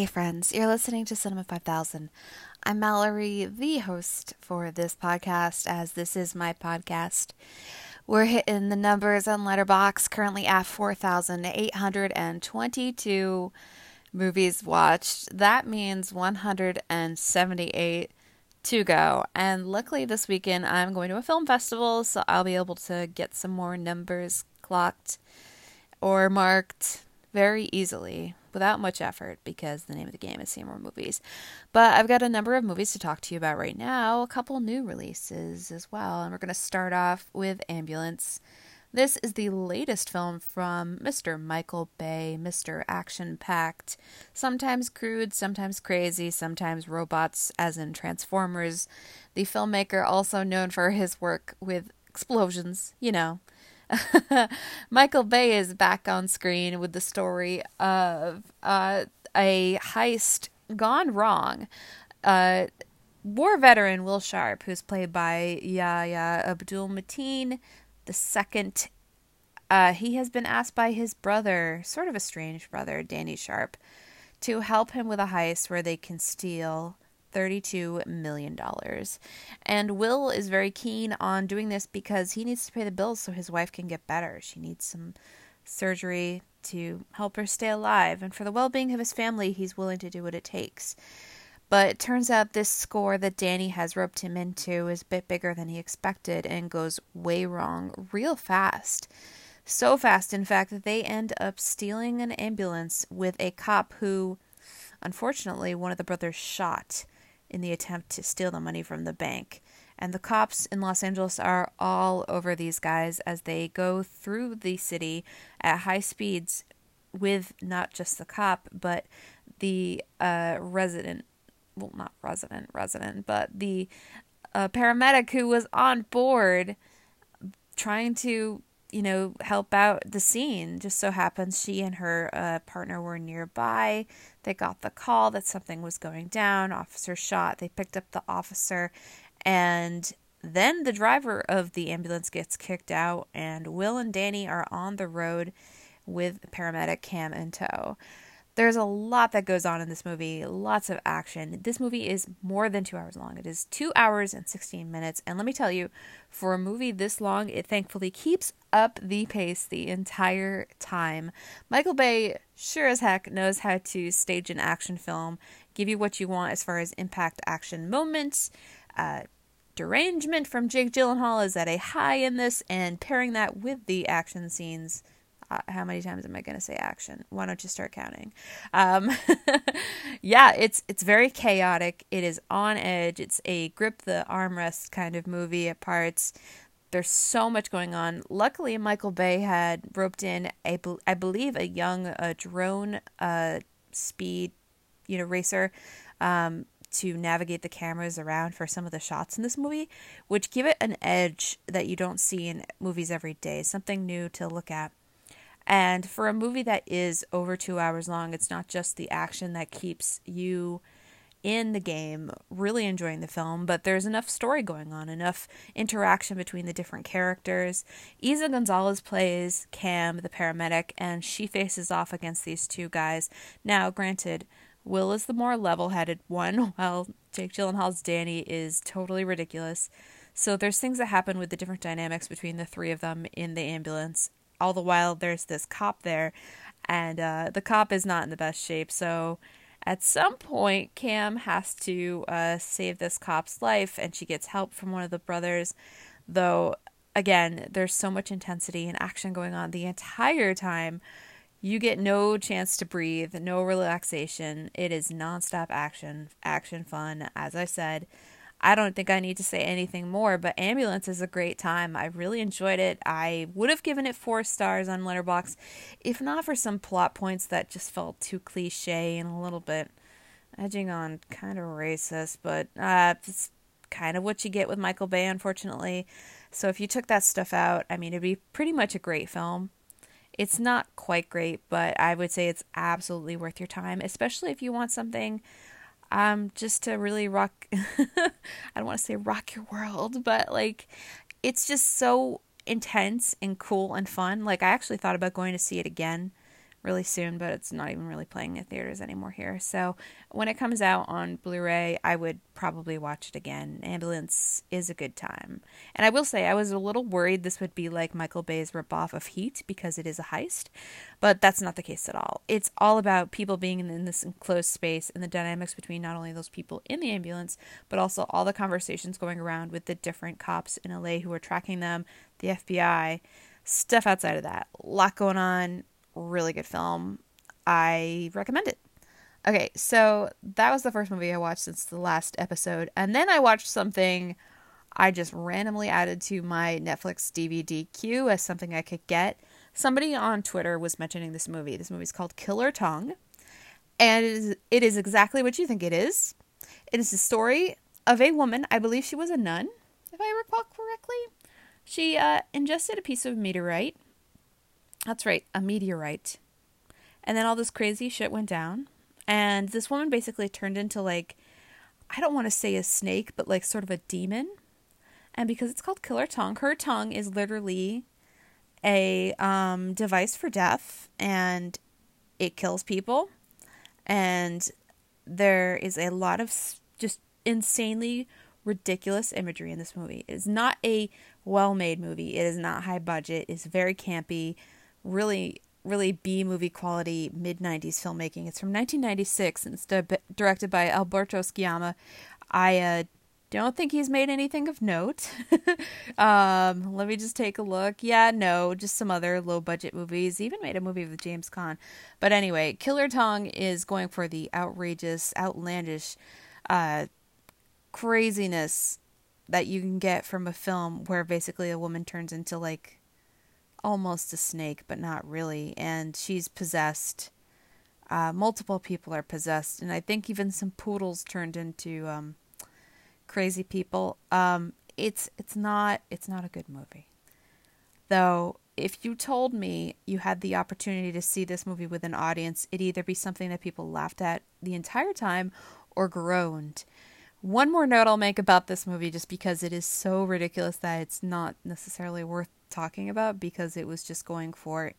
Hey friends, you're listening to Cinema 5000. I'm Mallory, the host for this podcast, as this is my podcast. We're hitting the numbers on Letterboxd currently at 4,822 movies watched. That means 178 to go. And luckily this weekend I'm going to a film festival, so I'll be able to get some more numbers clocked or marked very easily without much effort because the name of the game is seeing more movies. But I've got a number of movies to talk to you about right now, a couple new releases as well, and we're going to start off with Ambulance. This is the latest film from Mr. Michael Bay, Mr. Action Packed, sometimes crude, sometimes crazy, sometimes robots, as in Transformers. The filmmaker, also known for his work with explosions, you know, Michael Bay is back on screen with the story of uh, a heist gone wrong. Uh, war veteran Will Sharp, who's played by Yahya Abdul Mateen the second, uh, he has been asked by his brother, sort of a strange brother, Danny Sharp, to help him with a heist where they can steal $32 million. And Will is very keen on doing this because he needs to pay the bills so his wife can get better. She needs some surgery to help her stay alive. And for the well being of his family, he's willing to do what it takes. But it turns out this score that Danny has roped him into is a bit bigger than he expected and goes way wrong real fast. So fast, in fact, that they end up stealing an ambulance with a cop who, unfortunately, one of the brothers shot in the attempt to steal the money from the bank. And the cops in Los Angeles are all over these guys as they go through the city at high speeds with not just the cop, but the uh, resident, well, not resident, resident, but the uh, paramedic who was on board trying to you know, help out the scene. Just so happens she and her uh, partner were nearby. They got the call that something was going down. Officer shot. They picked up the officer, and then the driver of the ambulance gets kicked out, and Will and Danny are on the road with paramedic Cam in tow. There's a lot that goes on in this movie, lots of action. This movie is more than two hours long. It is two hours and 16 minutes. And let me tell you, for a movie this long, it thankfully keeps up the pace the entire time. Michael Bay sure as heck knows how to stage an action film, give you what you want as far as impact action moments. Uh, derangement from Jake Gyllenhaal is at a high in this, and pairing that with the action scenes how many times am I going to say action? Why don't you start counting? Um, yeah, it's it's very chaotic. It is on edge. It's a grip the armrest kind of movie at parts. There's so much going on. Luckily, Michael Bay had roped in a, I believe, a young uh, drone uh, speed, you know, racer. Um, to navigate the cameras around for some of the shots in this movie, which give it an edge that you don't see in movies every day, something new to look at. And for a movie that is over two hours long, it's not just the action that keeps you in the game, really enjoying the film, but there's enough story going on, enough interaction between the different characters. Eiza Gonzalez plays Cam, the paramedic, and she faces off against these two guys. Now, granted, Will is the more level headed one, while Jake Gyllenhaal's Danny is totally ridiculous. So there's things that happen with the different dynamics between the three of them in the ambulance, all the while there's this cop there, and uh, the cop is not in the best shape. So at some point, Cam has to uh, save this cop's life, and she gets help from one of the brothers. Though, again, there's so much intensity and action going on the entire time. You get no chance to breathe, no relaxation. It is nonstop action, action fun. As I said, I don't think I need to say anything more, but Ambulance is a great time. I really enjoyed it. I would have given it four stars on Letterboxd if not for some plot points that just felt too cliche and a little bit edging on kind of racist, but uh, it's kind of what you get with Michael Bay, unfortunately. So if you took that stuff out, I mean, it'd be pretty much a great film. It's not quite great, but I would say it's absolutely worth your time, especially if you want something um, just to really rock. I don't want to say rock your world, but like it's just so intense and cool and fun. Like I actually thought about going to see it again really soon, but it's not even really playing in theaters anymore here. So when it comes out on Blu ray, I would probably watch it again. Ambulance is a good time. And I will say, I was a little worried this would be like Michael Bay's ripoff of Heat because it is a heist, but that's not the case at all. It's all about people being in this enclosed space and the dynamics between not only those people in the ambulance, but also all the conversations going around with the different cops in LA who are tracking them, the FBI stuff outside of that. A lot going on really good film. I recommend it. Okay, so that was the first movie I watched since the last episode. And then I watched something I just randomly added to my Netflix DVD queue as something I could get. Somebody on Twitter was mentioning this movie. This movie is called Killer Tongue. And it is, it is exactly what you think it is. It is the story of a woman, I believe she was a nun, if I recall correctly. She uh, ingested a piece of meteorite that's right, a meteorite. And then all this crazy shit went down. And this woman basically turned into like, I don't want to say a snake, but like sort of a demon. And because it's called Killer Tongue, her tongue is literally a um, device for death and it kills people. And there is a lot of just insanely ridiculous imagery in this movie. It is not a well made movie, it is not high budget, it's very campy really really B movie quality mid 90s filmmaking. It's from 1996 and it's di- directed by Alberto Sciamma. I uh, don't think he's made anything of note. um, let me just take a look. Yeah, no, just some other low budget movies. Even made a movie with James Caan. But anyway, Killer Tongue is going for the outrageous, outlandish uh, craziness that you can get from a film where basically a woman turns into like almost a snake, but not really. And she's possessed. Uh, multiple people are possessed, and I think even some poodles turned into um, crazy people. Um, it's it's not it's not a good movie, though. If you told me you had the opportunity to see this movie with an audience, it'd either be something that people laughed at the entire time or groaned. One more note I'll make about this movie, just because it is so ridiculous that it's not necessarily worth talking about because it was just going for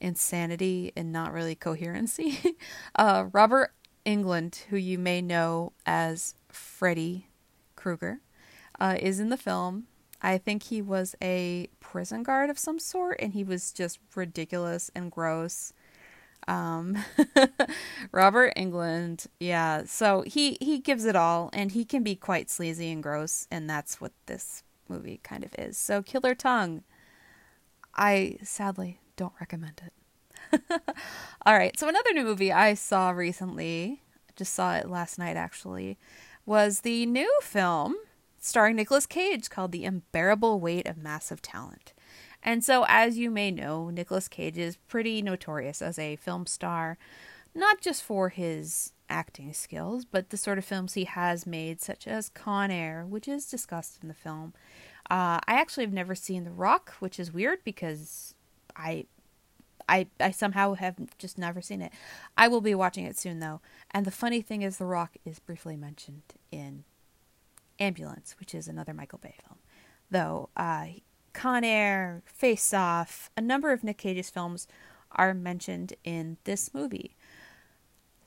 insanity and not really coherency. uh, Robert Englund, who you may know as Freddy Krueger, uh, is in the film. I think he was a prison guard of some sort, and he was just ridiculous and gross. Um, Robert Englund, yeah. So he he gives it all, and he can be quite sleazy and gross, and that's what this movie kind of is. So Killer Tongue I sadly don't recommend it. All right, so another new movie I saw recently, just saw it last night actually, was the new film starring Nicolas Cage called The Unbearable Weight of Massive Talent. And so, as you may know, Nicolas Cage is pretty notorious as a film star, not just for his acting skills, but the sort of films he has made, such as Con Air, which is discussed in the film, uh, I actually have never seen The Rock, which is weird because I, I, I somehow have just never seen it. I will be watching it soon though. And the funny thing is, The Rock is briefly mentioned in Ambulance, which is another Michael Bay film. Though uh, Con Air, Face Off, a number of Nick Cage's films are mentioned in this movie.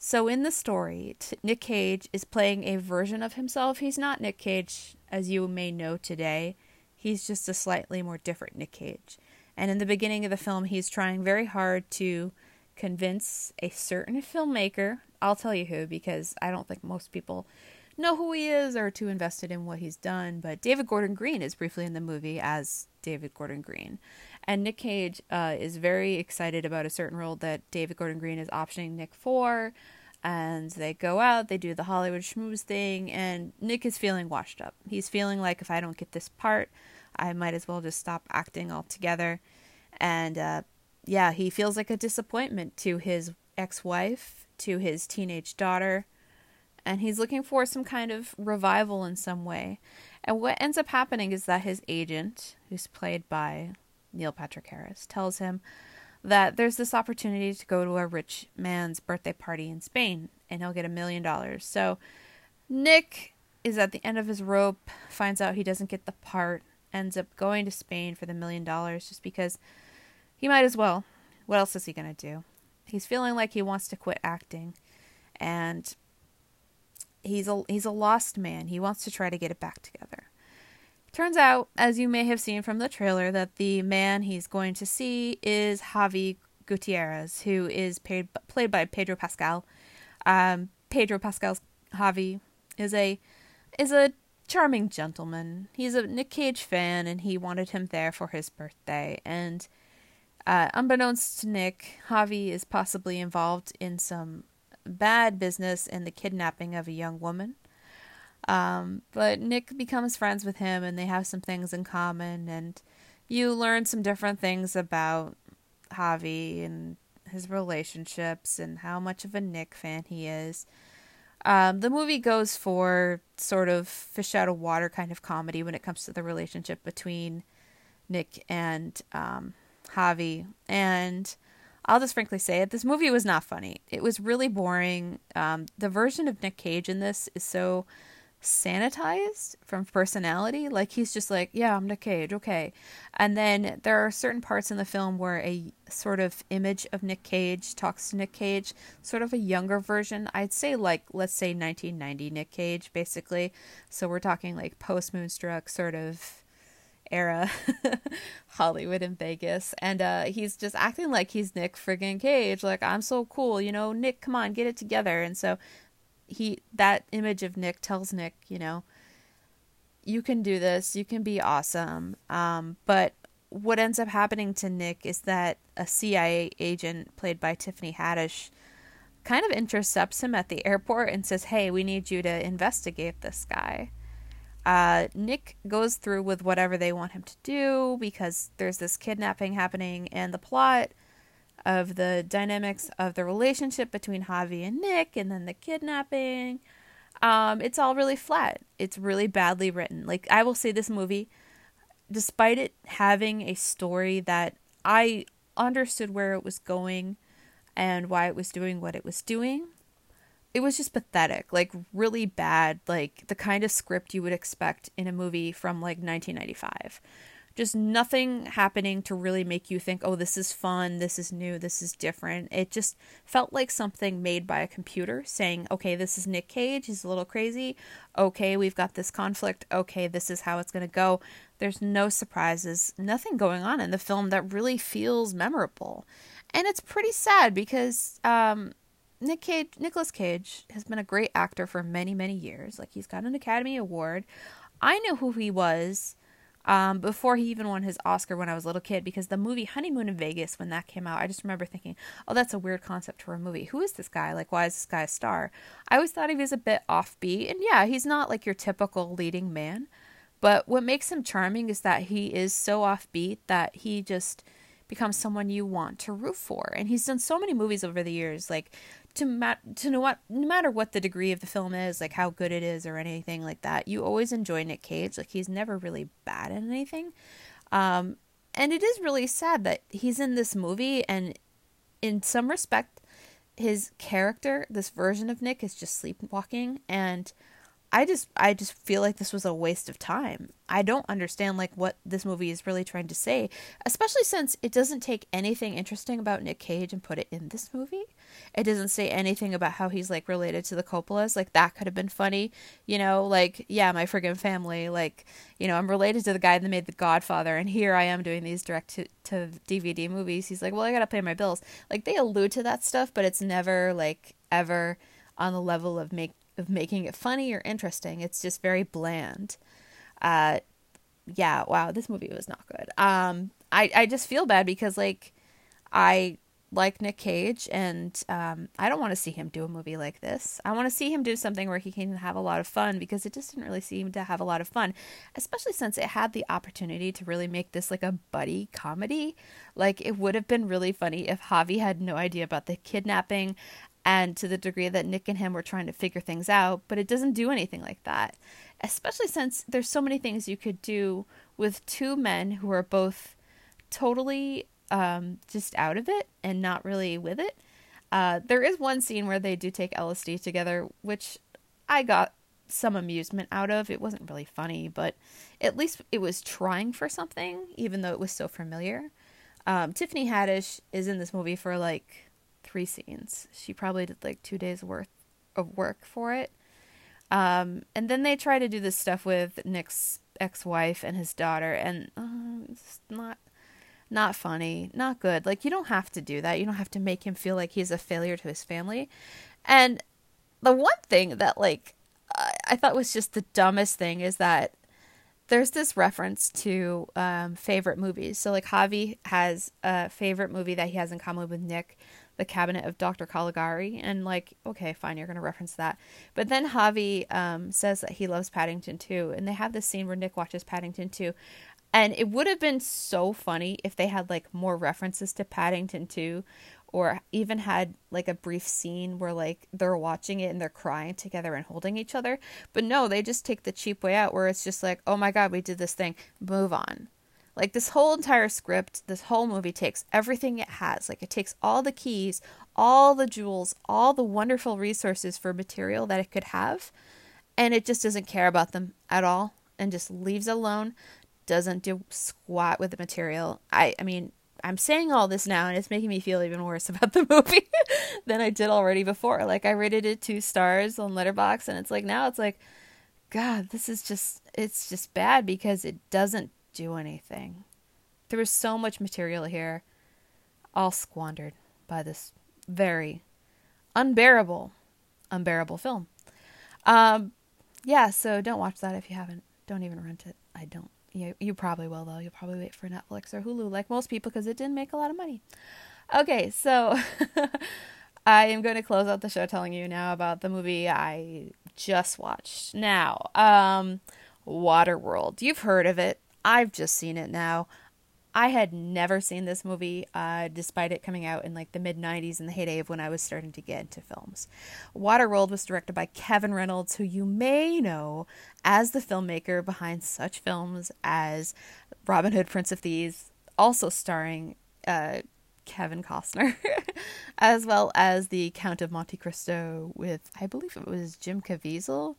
So in the story, Nick Cage is playing a version of himself. He's not Nick Cage, as you may know today. He's just a slightly more different Nick Cage. And in the beginning of the film, he's trying very hard to convince a certain filmmaker. I'll tell you who because I don't think most people know who he is or are too invested in what he's done. But David Gordon Green is briefly in the movie as David Gordon Green. And Nick Cage uh, is very excited about a certain role that David Gordon Green is optioning Nick for and they go out, they do the Hollywood schmooze thing, and Nick is feeling washed up. He's feeling like if I don't get this part, I might as well just stop acting altogether. And uh, yeah, he feels like a disappointment to his ex wife, to his teenage daughter, and he's looking for some kind of revival in some way. And what ends up happening is that his agent, who's played by Neil Patrick Harris, tells him, that there's this opportunity to go to a rich man's birthday party in Spain and he'll get a million dollars. So Nick is at the end of his rope, finds out he doesn't get the part, ends up going to Spain for the million dollars just because he might as well. What else is he going to do? he's feeling like he wants to quit acting, and he's a he's a lost man. He wants to try to get it back together. Turns out, as you may have seen from the trailer, that the man he's going to see is Javi Gutierrez, who is paid, played by Pedro Pascal. Um, Pedro Pascal's Javi is a is a charming gentleman. He's a Nick Cage fan, and he wanted him there for his birthday. And uh, unbeknownst to Nick, Javi is possibly involved in some bad business in the kidnapping of a young woman. Um, but Nick becomes friends with him, and they have some things in common. And you learn some different things about Javi and his relationships and how much of a Nick fan he is. Um, the movie goes for sort of fish out of water kind of comedy when it comes to the relationship between Nick and um, Javi. And I'll just frankly say it this movie was not funny. It was really boring. Um, the version of Nick Cage in this is so sanitized from personality. Like he's just like, yeah, I'm Nick Cage, okay. And then there are certain parts in the film where a sort of image of Nick Cage talks to Nick Cage, sort of a younger version. I'd say like let's say 1990 Nick Cage, basically. So we're talking like post Moonstruck sort of era Hollywood and Vegas. And uh, he's just acting like he's Nick friggin' Cage. Like, I'm so cool, you know, Nick, come on, get it together. And so he that image of Nick tells Nick, you know, you can do this, you can be awesome. Um, but what ends up happening to Nick is that a CIA agent played by Tiffany Haddish kind of intercepts him at the airport and says, "Hey, we need you to investigate this guy." Uh, Nick goes through with whatever they want him to do because there's this kidnapping happening, and the plot of the dynamics of the relationship between Javi and Nick and then the kidnapping. Um, it's all really flat. It's really badly written. Like I will say this movie, despite it having a story that I understood where it was going and why it was doing what it was doing, it was just pathetic. Like really bad, like the kind of script you would expect in a movie from like 1995 just nothing happening to really make you think, oh, this is fun, this is new, this is different. It just felt like something made by a computer saying, okay, this is Nick Cage, he's a little crazy. Okay, we've got this conflict. Okay, this is how it's going to go. There's no surprises, nothing going on in the film that really feels memorable. And it's pretty sad because um, Nick Cage, Nicolas Cage has been a great actor for many, many years. Like he's got an Academy Award. I knew who he was um, before he even won his Oscar when I was a little kid, because the movie Honeymoon in Vegas, when that came out, I just remember thinking, oh, that's a weird concept for a movie. Who is this guy? Like, why is this guy a star? I always thought he was a bit offbeat, and yeah, he's not like your typical leading man, but what makes him charming is that he is so offbeat that he just becomes someone you want to root for. And he's done so many movies over the years, like to mat to know what no matter what the degree of the film is, like how good it is or anything like that, you always enjoy Nick Cage. Like he's never really bad at anything. Um, and it is really sad that he's in this movie and in some respect his character, this version of Nick is just sleepwalking and I just I just feel like this was a waste of time. I don't understand like what this movie is really trying to say, especially since it doesn't take anything interesting about Nick Cage and put it in this movie. It doesn't say anything about how he's like related to the Coppolas. Like that could have been funny, you know, like yeah, my friggin' family, like, you know, I'm related to the guy that made The Godfather and here I am doing these direct to, to DVD movies. He's like, "Well, I got to pay my bills." Like they allude to that stuff, but it's never like ever on the level of make of making it funny or interesting. It's just very bland. Uh, yeah, wow, this movie was not good. Um, I I just feel bad because like I like Nick Cage and um, I don't want to see him do a movie like this. I want to see him do something where he can have a lot of fun because it just didn't really seem to have a lot of fun, especially since it had the opportunity to really make this like a buddy comedy. Like it would have been really funny if Javi had no idea about the kidnapping and to the degree that Nick and him were trying to figure things out, but it doesn't do anything like that. Especially since there's so many things you could do with two men who are both totally um, just out of it and not really with it. Uh, there is one scene where they do take LSD together, which I got some amusement out of. It wasn't really funny, but at least it was trying for something, even though it was so familiar. Um, Tiffany Haddish is in this movie for like three scenes. She probably did like two days worth of work for it. Um, and then they try to do this stuff with Nick's ex-wife and his daughter, and uh, it's not not funny, not good. Like you don't have to do that. You don't have to make him feel like he's a failure to his family. And the one thing that like I thought was just the dumbest thing is that there's this reference to um, favorite movies. So like Javi has a favorite movie that he has in common with Nick, The Cabinet of Dr. Caligari, and like okay, fine, you're gonna reference that. But then Javi um, says that he loves Paddington 2. and they have this scene where Nick watches Paddington 2. And it would have been so funny if they had like more references to Paddington 2, or even had like a brief scene where like they're watching it and they're crying together and holding each other. But no, they just take the cheap way out where it's just like, "Oh my god, we did this thing. Move on." Like this whole entire script, this whole movie takes everything it has. Like it takes all the keys, all the jewels, all the wonderful resources for material that it could have, and it just doesn't care about them at all and just leaves alone, doesn't do squat with the material. I I mean, I'm saying all this now and it's making me feel even worse about the movie than I did already before. Like I rated it 2 stars on Letterboxd and it's like now it's like god, this is just it's just bad because it doesn't do anything. There was so much material here all squandered by this very unbearable unbearable film. Um yeah, so don't watch that if you haven't. Don't even rent it. I don't you, you probably will, though. You'll probably wait for Netflix or Hulu, like most people, because it didn't make a lot of money. Okay, so I am going to close out the show telling you now about the movie I just watched. Now, um, Waterworld. You've heard of it. I've just seen it now. I had never seen this movie, uh, despite it coming out in like the mid 90s in the heyday of when I was starting to get into films. Waterworld was directed by Kevin Reynolds, who you may know as the filmmaker behind such films as Robin Hood, Prince of Thieves, also starring uh, Kevin Costner, as well as The Count of Monte Cristo with, I believe it was Jim Caviezel.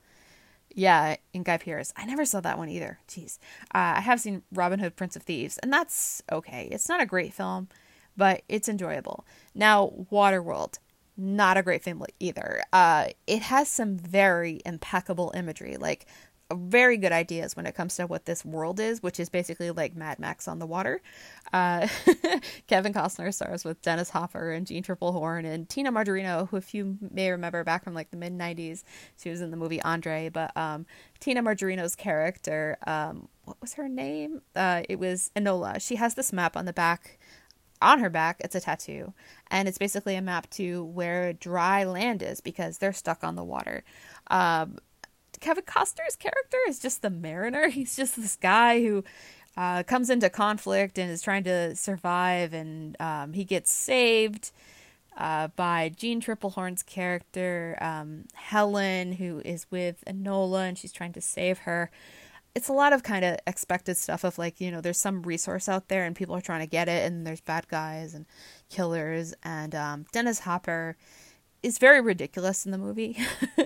Yeah, in Guy Pearce. I never saw that one either. Jeez. Uh, I have seen Robin Hood, Prince of Thieves, and that's okay. It's not a great film, but it's enjoyable. Now, Waterworld. Not a great film either. Uh, it has some very impeccable imagery. Like, very good ideas when it comes to what this world is, which is basically like Mad Max on the water. Uh, Kevin Costner stars with Dennis Hopper and Jeanne Tripplehorn and Tina Majorino, who, if you may remember back from like the mid '90s, she was in the movie Andre. But um, Tina Majorino's character, um, what was her name? Uh, it was Enola. She has this map on the back on her back it's a tattoo and it's basically a map to where dry land is because they're stuck on the water um, Kevin Costner's character is just the mariner. He's just this guy who uh, comes into conflict and is trying to survive, and um, he gets saved uh, by Jeanne Tripplehorn's character, um, Helen, who is with Enola, and she's trying to save her. It's a lot of kind of expected stuff of like, you know, there's some resource out there and people are trying to get it, and there's bad guys and killers. And um, Dennis Hopper is very ridiculous in the movie.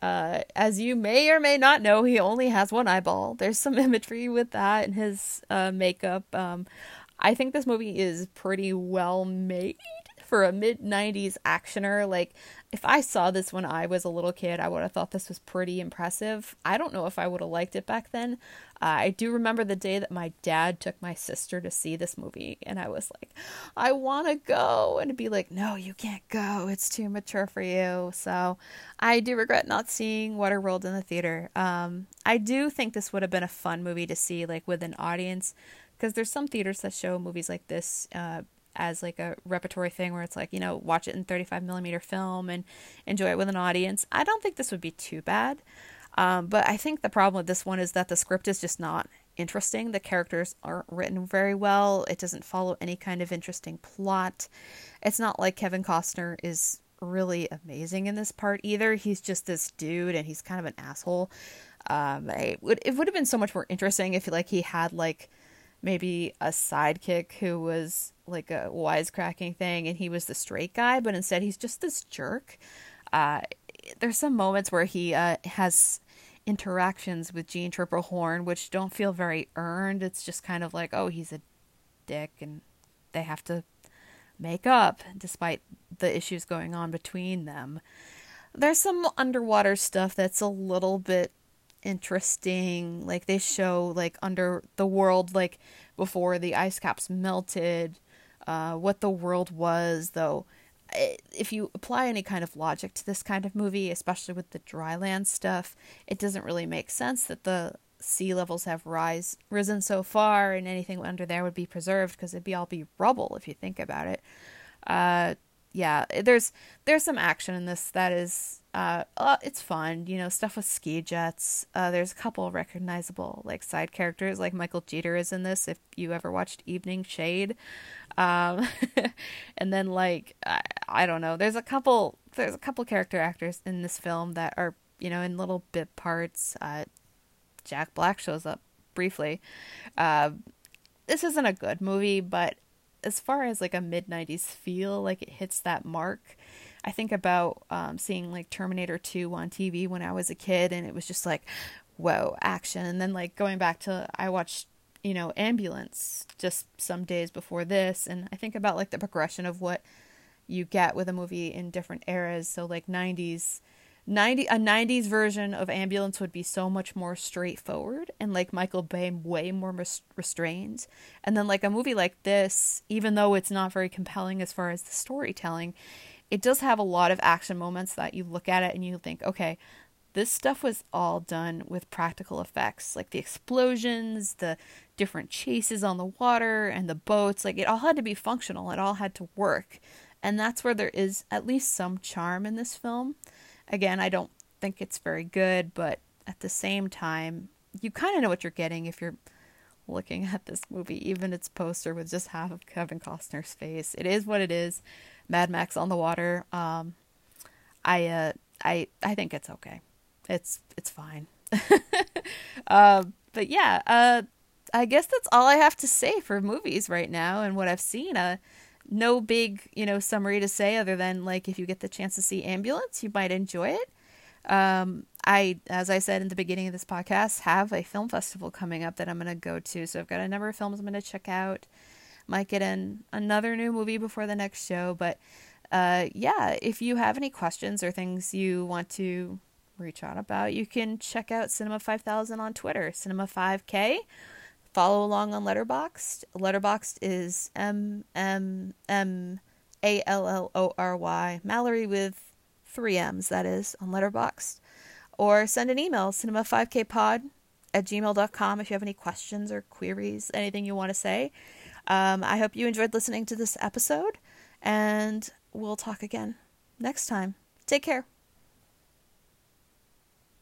Uh, as you may or may not know, he only has one eyeball. There's some imagery with that in his uh, makeup. Um, I think this movie is pretty well made for a mid 90s actioner. Like, if I saw this when I was a little kid, I would have thought this was pretty impressive. I don't know if I would have liked it back then. Uh, I do remember the day that my dad took my sister to see this movie, and I was like, I want to go. And be like, no, you can't go. It's too mature for you. So I do regret not seeing Waterworld in the theater. Um, I do think this would have been a fun movie to see, like, with an audience because there's some theaters that show movies like this uh, as like a repertory thing where it's like you know watch it in 35 millimeter film and enjoy it with an audience. I don't think this would be too bad. Um, but i think the problem with this one is that the script is just not interesting. The characters aren't written very well. It doesn't follow any kind of interesting plot. It's not like kevin costner is really amazing in this part either. He's just this dude and he's kind of an asshole. Um, it would it would have been so much more interesting if like he had like maybe a sidekick who was like a wisecracking thing and he was the straight guy, but instead he's just this jerk. Uh, there's some moments where he uh, has interactions with Jeanne Tripplehorn which don't feel very earned. It's just kind of like, oh, he's a dick and they have to make up despite the issues going on between them. There's some underwater stuff that's a little bit interesting. Like they show like under the world like before the ice caps melted, uh, what the world was though. If you apply any kind of logic to this kind of movie, especially with the dry land stuff, it doesn't really make sense that the sea levels have rise risen so far and anything under there would be preserved because it'd be all be rubble if you think about it. Uh, yeah, there's there's some action in this that is uh, uh, it's fun, you know, stuff with ski jets. Uh, there's a couple recognizable like side characters, like Michael Jeter is in this. If you ever watched Evening Shade, um, and then like I, I don't know, there's a couple there's a couple character actors in this film that are you know in little bit parts. Uh, Jack Black shows up briefly. Uh, this isn't a good movie, but as far as like a mid 90s feel, like it hits that mark. I think about um, seeing like Terminator 2 on TV when I was a kid, and it was just like, whoa, action. And then like going back to, I watched, you know, Ambulance just some days before this, and I think about like the progression of what you get with a movie in different eras. So like 90s 90 a 90s version of ambulance would be so much more straightforward and like michael bay way more res- restrained. And then like a movie like this even though it's not very compelling as far as the storytelling it does have a lot of action moments that you look at it and you think okay this stuff was all done with practical effects like the explosions the different chases on the water and the boats like it all had to be functional. It all had to work. And that's where there is at least some charm in this film Again, I don't think it's very good, but at the same time, you kind of know what you're getting if you're looking at this movie, even its poster with just half of Kevin Costner's face. It is what it is. Mad Max on the water. Um, I uh, I I think it's okay. It's it's fine. uh, but yeah, uh, I guess that's all I have to say for movies right now and what I've seen. Uh, no big, you know, summary to say other than like if you get the chance to see Ambulance, you might enjoy it. Um, I, as I said in the beginning of this podcast, have a film festival coming up that I'm going to go to. So I've got a number of films I'm going to check out. Might get in another new movie before the next show. But uh, yeah, if you have any questions or things you want to reach out about, you can check out Cinema 5000 on Twitter, Cinema 5K follow along on Letterboxd. Letterboxd is M M M A L L O R Y Mallory with three M's. That is on Letterboxd, or send an email cinema5kpod at gmail.com if you have any questions or queries, anything you want to say. Um, I hope you enjoyed listening to this episode, and we'll talk again next time. Take care.